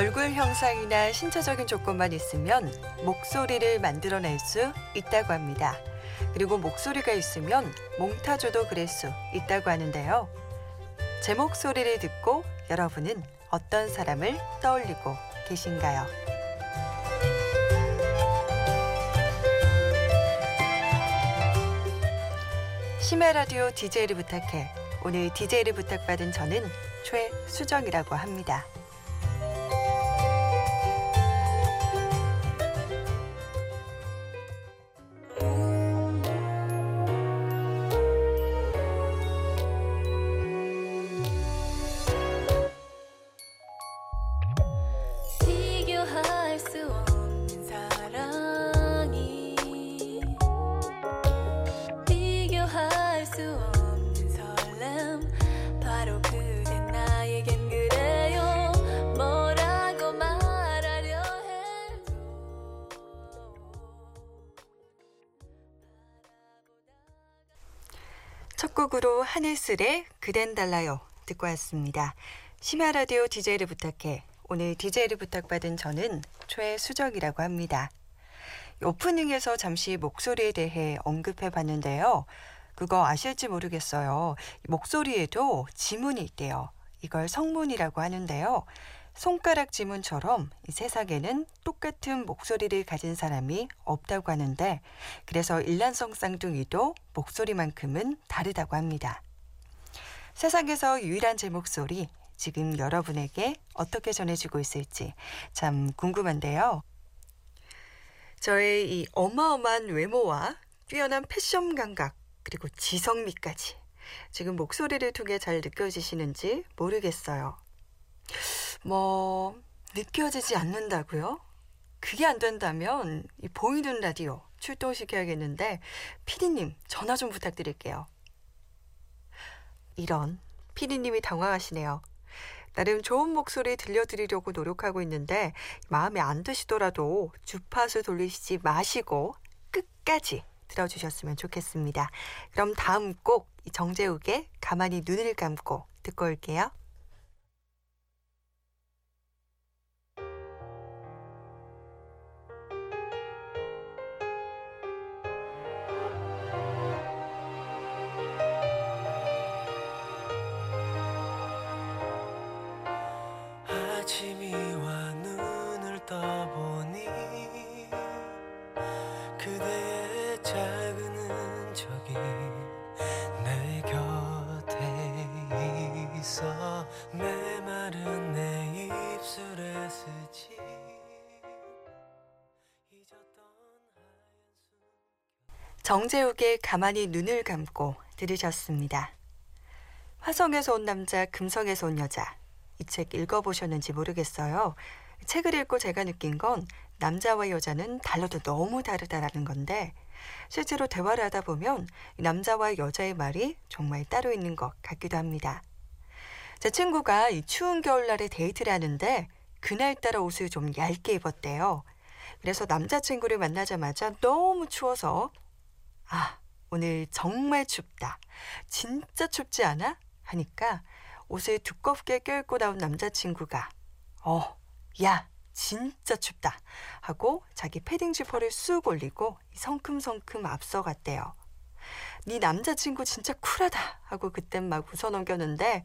얼굴 형상이나 신체적인 조건만 있으면 목소리를 만들어낼 수 있다고 합니다. 그리고 목소리가 있으면 몽타주도 그릴 수 있다고 하는데요. 제 목소리를 듣고 여러분은 어떤 사람을 떠올리고 계신가요? 심야 라디오 DJ를 부탁해. 오늘 DJ를 부탁받은 저는 최수정이라고 합니다. 첫 곡으로 하늘슬의 그댄 달라요 듣고 왔습니다. 심야 라디오 DJ를 부탁해. 오늘 DJ를 부탁받은 저는 최수정이라고 합니다. 오프닝에서 잠시 목소리에 대해 언급해 봤는데요. 그거 아실지 모르겠어요. 목소리에도 지문이 있대요. 이걸 성문이라고 하는데요. 손가락 지문처럼 이 세상에는 똑같은 목소리를 가진 사람이 없다고 하는데 그래서 일란성 쌍둥이도 목소리만큼은 다르다고 합니다. 세상에서 유일한 제 목소리 지금 여러분에게 어떻게 전해지고 있을지 참 궁금한데요. 저의 이 어마어마한 외모와 뛰어난 패션 감각 그리고 지성미까지 지금 목소리를 통해 잘 느껴지시는지 모르겠어요. 뭐 느껴지지 않는다고요? 그게 안 된다면 이 보이는 라디오 출동시켜야겠는데 피디님 전화 좀 부탁드릴게요. 이런 피디님이 당황하시네요. 나름 좋은 목소리 들려드리려고 노력하고 있는데 마음에 안 드시더라도 주파수 돌리시지 마시고 끝까지 들어주셨으면 좋겠습니다. 그럼 다음 곡 정재욱의 가만히 눈을 감고 듣고 올게요. 그대의 작은 흔적이 내 곁에 있어 메마른 내 입술에 스치 정재욱의 가만히 눈을 감고 들으셨습니다. 화성에서 온 남자, 금성에서 온 여자. 이 책 읽어보셨는지 모르겠어요. 책을 읽고 제가 느낀 건 남자와 여자는 달라도 너무 다르다라는 건데 실제로 대화를 하다 보면 이 남자와 여자의 말이 정말 따로 있는 것 같기도 합니다. 제 친구가 이 추운 겨울날에 데이트를 하는데 그날따라 옷을 좀 얇게 입었대요. 그래서 남자친구를 만나자마자 너무 추워서 아, 오늘 정말 춥다. 진짜 춥지 않아? 하니까 옷을 두껍게 껴입고 나온 남자친구가 어, 야, 진짜 춥다. 하고 자기 패딩 지퍼를 쑥 올리고 성큼성큼 앞서갔대요. 네 남자친구 진짜 쿨하다 하고 그땐 막 웃어넘겼는데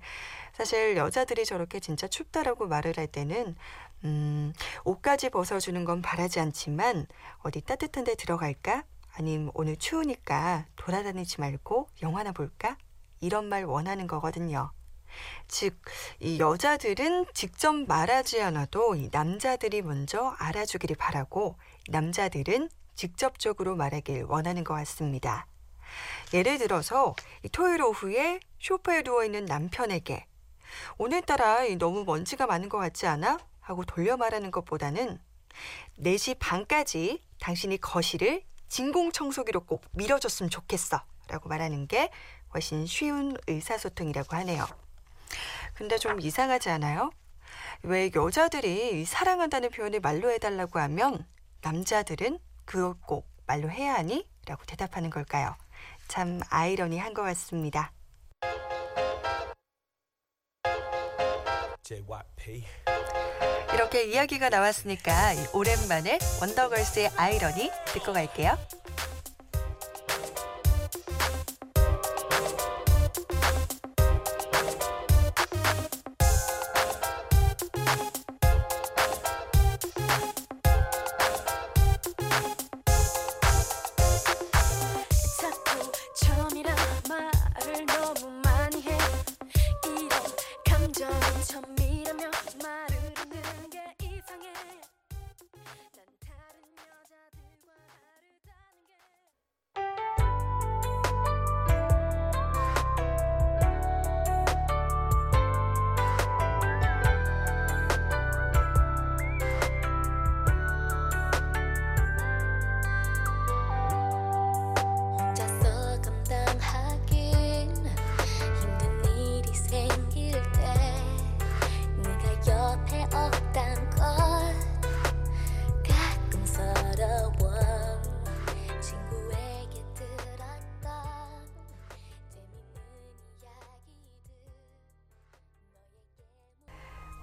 사실 여자들이 저렇게 진짜 춥다라고 말을 할 때는 음, 옷까지 벗어주는 건 바라지 않지만 어디 따뜻한 데 들어갈까? 아님 오늘 추우니까 돌아다니지 말고 영화나 볼까? 이런 말 원하는 거거든요. 즉, 이 여자들은 직접 말하지 않아도 이 남자들이 먼저 알아주기를 바라고 남자들은 직접적으로 말하길 원하는 것 같습니다. 예를 들어서 이 토요일 오후에 소파에 누워있는 남편에게 오늘따라 이 너무 먼지가 많은 것 같지 않아? 하고 돌려 말하는 것보다는 4시 반까지 당신이 거실을 진공 청소기로 꼭 밀어줬으면 좋겠어. 라고 말하는 게 훨씬 쉬운 의사소통이라고 하네요. 근데 좀 이상하지 않아요? 왜 여자들이 이 사랑한다는 표현을 말로 해달라고 하면 남자들은 그걸 꼭 말로 해야 하니? 라고 대답하는 걸까요? 참 아이러니한 것 같습니다. 이렇게 이야기가 나왔으니까 이 오랜만에 원더걸스의 아이러니 듣고 갈게요.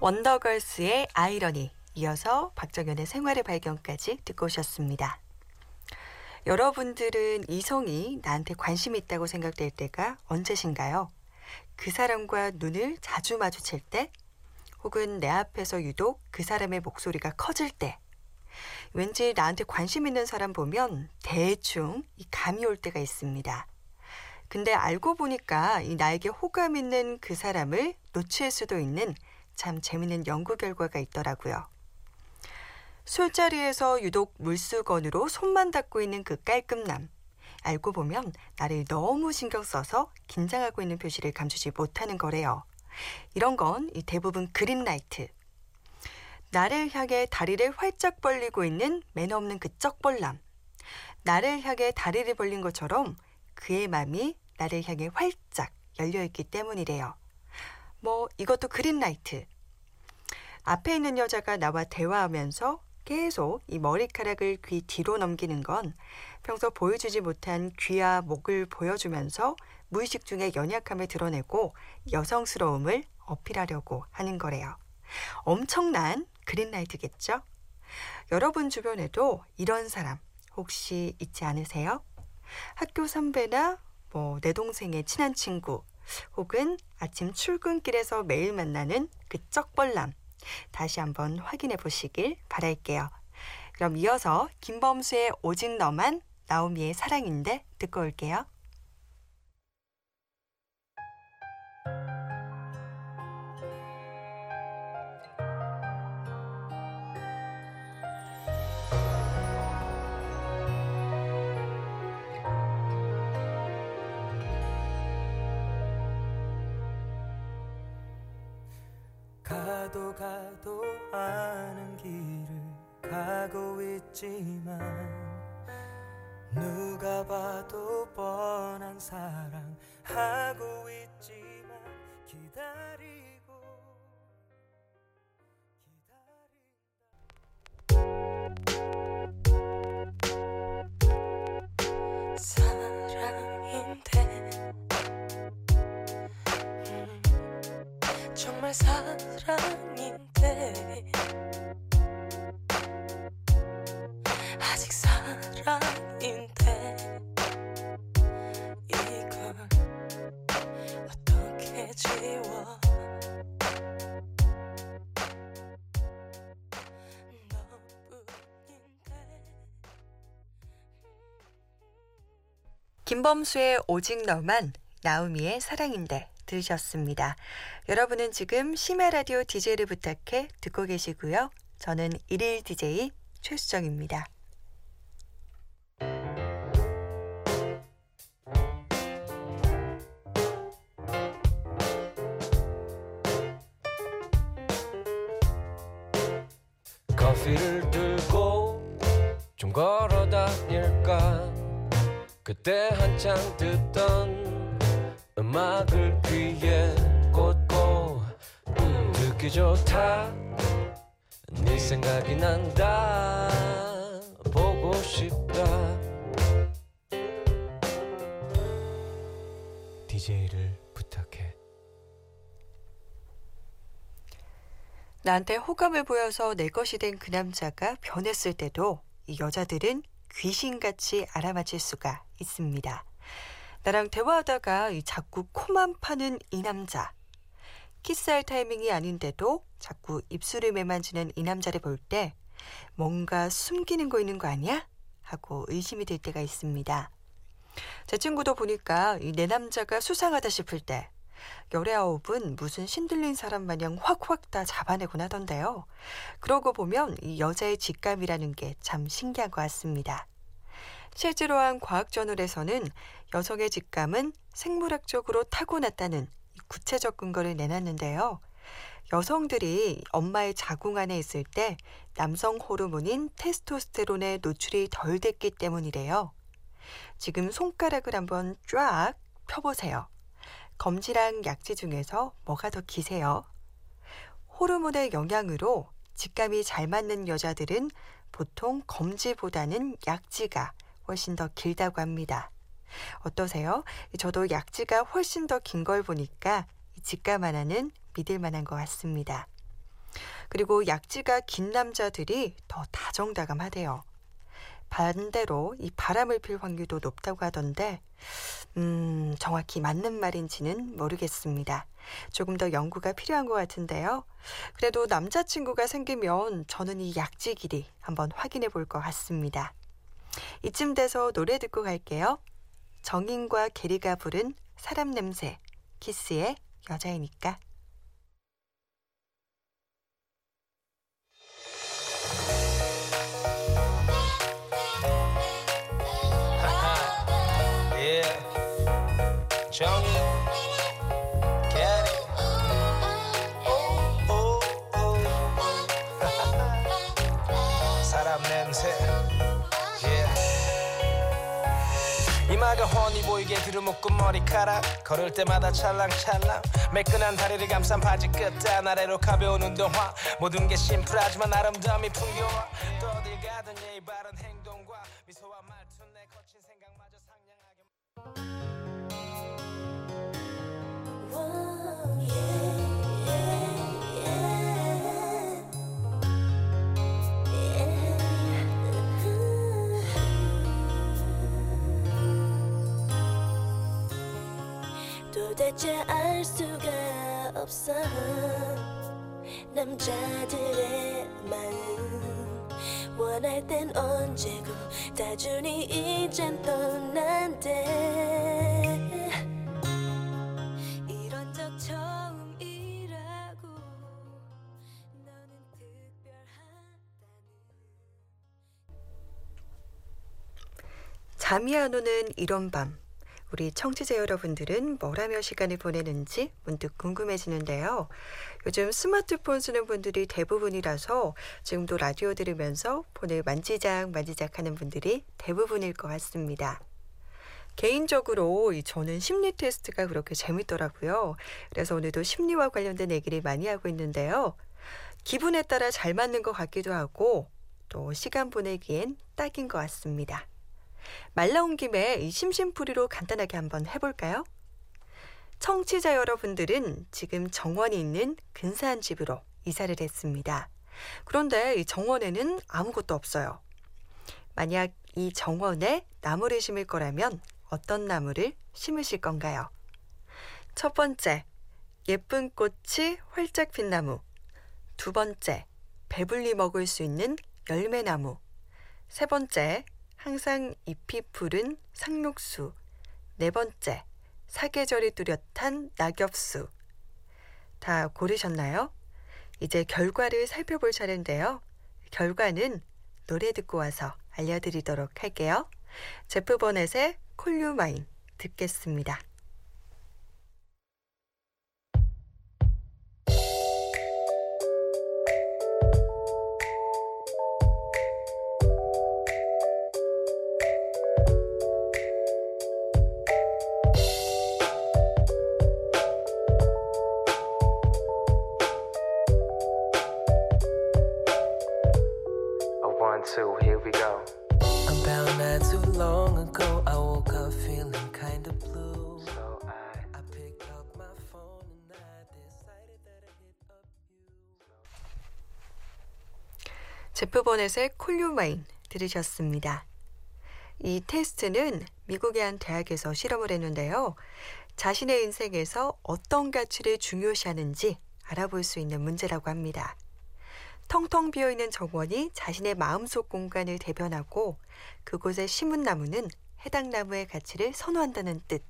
원더걸스의 아이러니 이어서 박정현의 생활의 발견까지 듣고 오셨습니다. 여러분들은 이성이 나한테 관심이 있다고 생각될 때가 언제신가요? 그 사람과 눈을 자주 마주칠 때? 혹은 내 앞에서 유독 그 사람의 목소리가 커질 때? 왠지 나한테 관심 있는 사람 보면 대충 이 감이 올 때가 있습니다. 근데 알고 보니까 이 나에게 호감 있는 그 사람을 놓칠 수도 있는 참 재밌는 연구 결과가 있더라고요. 술자리에서 유독 물수건으로 손만 닦고 있는 그 깔끔남. 알고 보면 나를 너무 신경 써서 긴장하고 있는 표시를 감추지 못하는 거래요. 이런 건이 대부분 그린라이트. 나를 향해 다리를 활짝 벌리고 있는 매너 없는 그 쩍벌남. 나를 향해 다리를 벌린 것처럼 그의 마음이 나를 향해 활짝 열려있기 때문이래요. 뭐 이것도 그린라이트. 앞에 있는 여자가 나와 대화하면서 계속 이 머리카락을 귀 뒤로 넘기는 건 평소 보여주지 못한 귀와 목을 보여주면서 무의식 중에 연약함을 드러내고 여성스러움을 어필하려고 하는 거래요. 엄청난 그린라이트겠죠? 여러분 주변에도 이런 사람 혹시 있지 않으세요? 학교 선배나 뭐 내 동생의 친한 친구 혹은 아침 출근길에서 매일 만나는 그 쩍벌남 다시 한번 확인해 보시길 바랄게요. 그럼 이어서 김범수의 오직 너만 나오미의 사랑인데 듣고 올게요. 사랑인데 아직 사랑인데 이걸 어떻게 지워? 김범수의 오직 너만 나우미의 사랑인데 들으셨습니다. 여러분은 지금 심야 라디오 DJ를 부탁해 듣고 계시고요. 저는 일일 DJ 최수정입니다. 커피를 들고 좀 걸어 다닐까 그때 한창 듣던 음악을 귀에 꽂고 음, 듣기 좋다. 네 생각이 난다. 보고 싶다. DJ를 부탁해. 나한테 호감을 보여서 내 것이 된 그 남자가 변했을 때도 이 여자들은 귀신같이 알아맞힐 수가 있습니다. 나랑 대화하다가 이 자꾸 코만 파는 이 남자. 키스할 타이밍이 아닌데도 자꾸 입술을 매만지는 이 남자를 볼 때 뭔가 숨기는 거 있는 거 아니야? 하고 의심이 들 때가 있습니다. 제 친구도 보니까 이 내 남자가 수상하다 싶을 때 열애아홉은 무슨 신들린 사람 마냥 확확 다 잡아내곤 하던데요. 그러고 보면 이 여자의 직감이라는 게 참 신기한 것 같습니다. 실제로 한 과학저널에서는 여성의 직감은 생물학적으로 타고났다는 구체적 근거를 내놨는데요. 여성들이 엄마의 자궁 안에 있을 때 남성 호르몬인 테스토스테론의 노출이 덜 됐기 때문이래요. 지금 손가락을 한번 쫙 펴보세요. 검지랑 약지 중에서 뭐가 더 기세요? 호르몬의 영향으로 직감이 잘 맞는 여자들은 보통 검지보다는 약지가 훨씬 더 길다고 합니다. 어떠세요? 저도 약지가 훨씬 더 긴 걸 보니까 직감 하나는 믿을 만한 것 같습니다. 그리고 약지가 긴 남자들이 더 다정다감하대요. 반대로 이 바람을 필 확률도 높다고 하던데, 음, 정확히 맞는 말인지는 모르겠습니다. 조금 더 연구가 필요한 것 같은데요. 그래도 남자친구가 생기면 저는 이 약지 길이 한번 확인해 볼 것 같습니다. 이쯤 돼서 노래 듣고 갈게요. 정인과 게리가 부른 사람 냄새, 키스의 여자이니까. 보이게 들어묶은 머리카락. 걸을 때마다 찰랑찰랑. 매끈한 다리를 감싼 바지 끝단 아래로 가벼운 운동화. 모든 게 심플하지만 아름다움이 풍겨와. 또 어딜 가든 예의 바른 행동 대체 알 수가 없어. 남자들의 마음 원할 땐 언제고 다 주니 이젠 떠난대. 잠이 안 오는 이런 밤. 우리 청취자 여러분들은 뭘 하며 시간을 보내는지 문득 궁금해지는데요. 요즘 스마트폰 쓰는 분들이 대부분이라서 지금도 라디오 들으면서 폰을 만지작 만지작 하는 분들이 대부분일 것 같습니다. 개인적으로 이 저는 심리 테스트가 그렇게 재밌더라고요. 그래서 오늘도 심리와 관련된 얘기를 많이 하고 있는데요. 기분에 따라 잘 맞는 것 같기도 하고 또 시간 보내기엔 딱인 것 같습니다. 말 나온 김에 이 심심풀이로 간단하게 한번 해볼까요? 청취자 여러분들은 지금 정원이 있는 근사한 집으로 이사를 했습니다. 그런데 이 정원에는 아무것도 없어요. 만약 이 정원에 나무를 심을 거라면 어떤 나무를 심으실 건가요? 첫 번째, 예쁜 꽃이 활짝 핀 나무. 두 번째, 배불리 먹을 수 있는 열매나무. 세 번째, 항상 잎이 푸른 상록수. 네 번째, 사계절이 뚜렷한 낙엽수. 다 고르셨나요? 이제 결과를 살펴볼 차례인데요. 결과는 노래 듣고 와서 알려드리도록 할게요. 제프 버넷의 콜유마인 듣겠습니다. 6번에서의 콜륨마인 들으셨습니다. 이 테스트는 미국의 한 대학에서 실험을 했는데요. 자신의 인생에서 어떤 가치를 중요시하는지 알아볼 수 있는 문제라고 합니다. 텅텅 비어있는 정원이 자신의 마음속 공간을 대변하고 그곳의 심은 나무는 해당 나무의 가치를 선호한다는 뜻.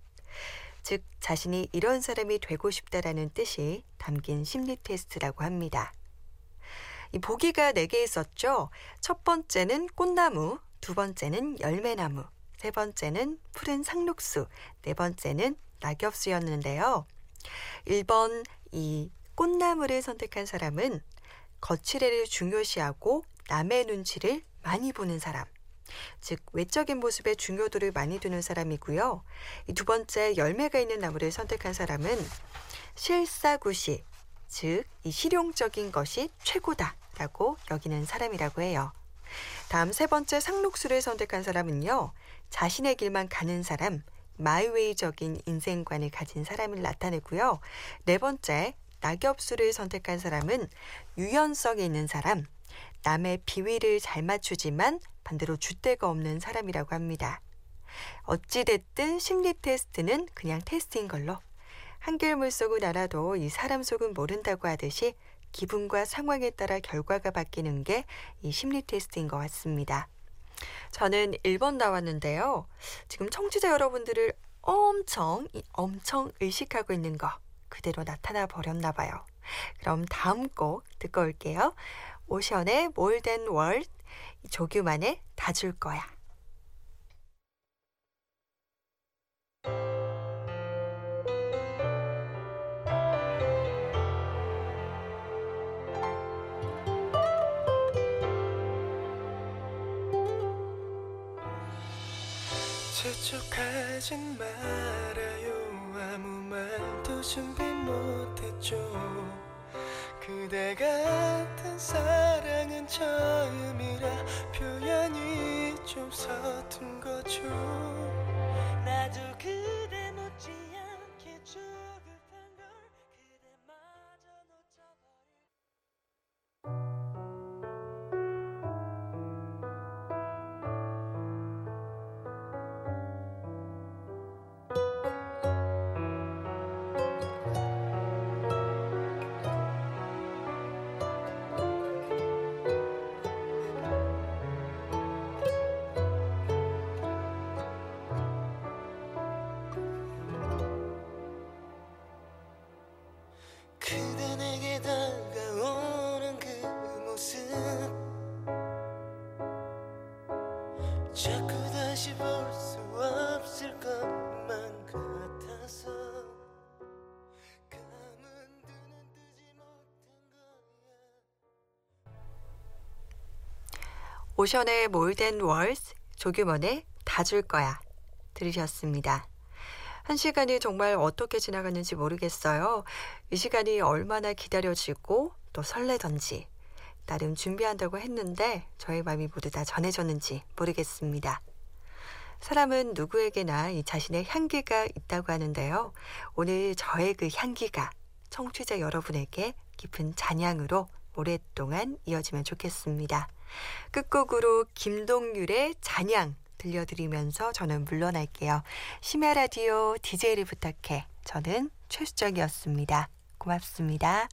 즉, 자신이 이런 사람이 되고 싶다라는 뜻이 담긴 심리 테스트라고 합니다. 이 보기가 4개 있었죠. 첫 번째는 꽃나무, 두 번째는 열매나무, 세 번째는 푸른 상록수, 네 번째는 낙엽수였는데요. 1번 이 꽃나무를 선택한 사람은 거칠애를 중요시하고 남의 눈치를 많이 보는 사람. 즉 외적인 모습의 중요도를 많이 두는 사람이고요. 이두 번째 열매가 있는 나무를 선택한 사람은 실사구시, 즉 이 실용적인 것이 최고다 라고 여기는 사람이라고 해요. 다음 세 번째 상록수를 선택한 사람은요. 자신의 길만 가는 사람, 마이웨이적인 인생관을 가진 사람을 나타내고요. 네 번째 낙엽수를 선택한 사람은 유연성이 있는 사람, 남의 비위를 잘 맞추지만 반대로 줏대가 없는 사람이라고 합니다. 어찌됐든 심리 테스트는 그냥 테스트인 걸로 한길 물속은 알아도 이 사람 속은 모른다고 하듯이 기분과 상황에 따라 결과가 바뀌는 게 이 심리 테스트인 것 같습니다. 저는 1번 나왔는데요. 지금 청취자 여러분들을 엄청, 엄청 의식하고 있는 거 그대로 나타나 버렸나 봐요. 그럼 다음 곡 듣고 올게요. 오션의 Than World, 조규만의 다 줄 거야. 재촉하진 말아요. 아무 말도 준비 못했죠. 그대 같은 사랑은 처음이라 표현이 좀 서툰 거죠. 나도 그 오션의 Than Words, 조규먼의 다 줄 거야 들으셨습니다. 한 시간이 정말 어떻게 지나갔는지 모르겠어요. 이 시간이 얼마나 기다려지고 또 설레던지 나름 준비한다고 했는데 저의 마음이 모두 다 전해졌는지 모르겠습니다. 사람은 누구에게나 이 자신의 향기가 있다고 하는데요. 오늘 저의 그 향기가 청취자 여러분에게 깊은 잔향으로 오랫동안 이어지면 좋겠습니다. 끝곡으로 김동률의 잔향 들려드리면서 저는 물러날게요. 심야 라디오 DJ를 부탁해. 저는 최수정이었습니다. 고맙습니다.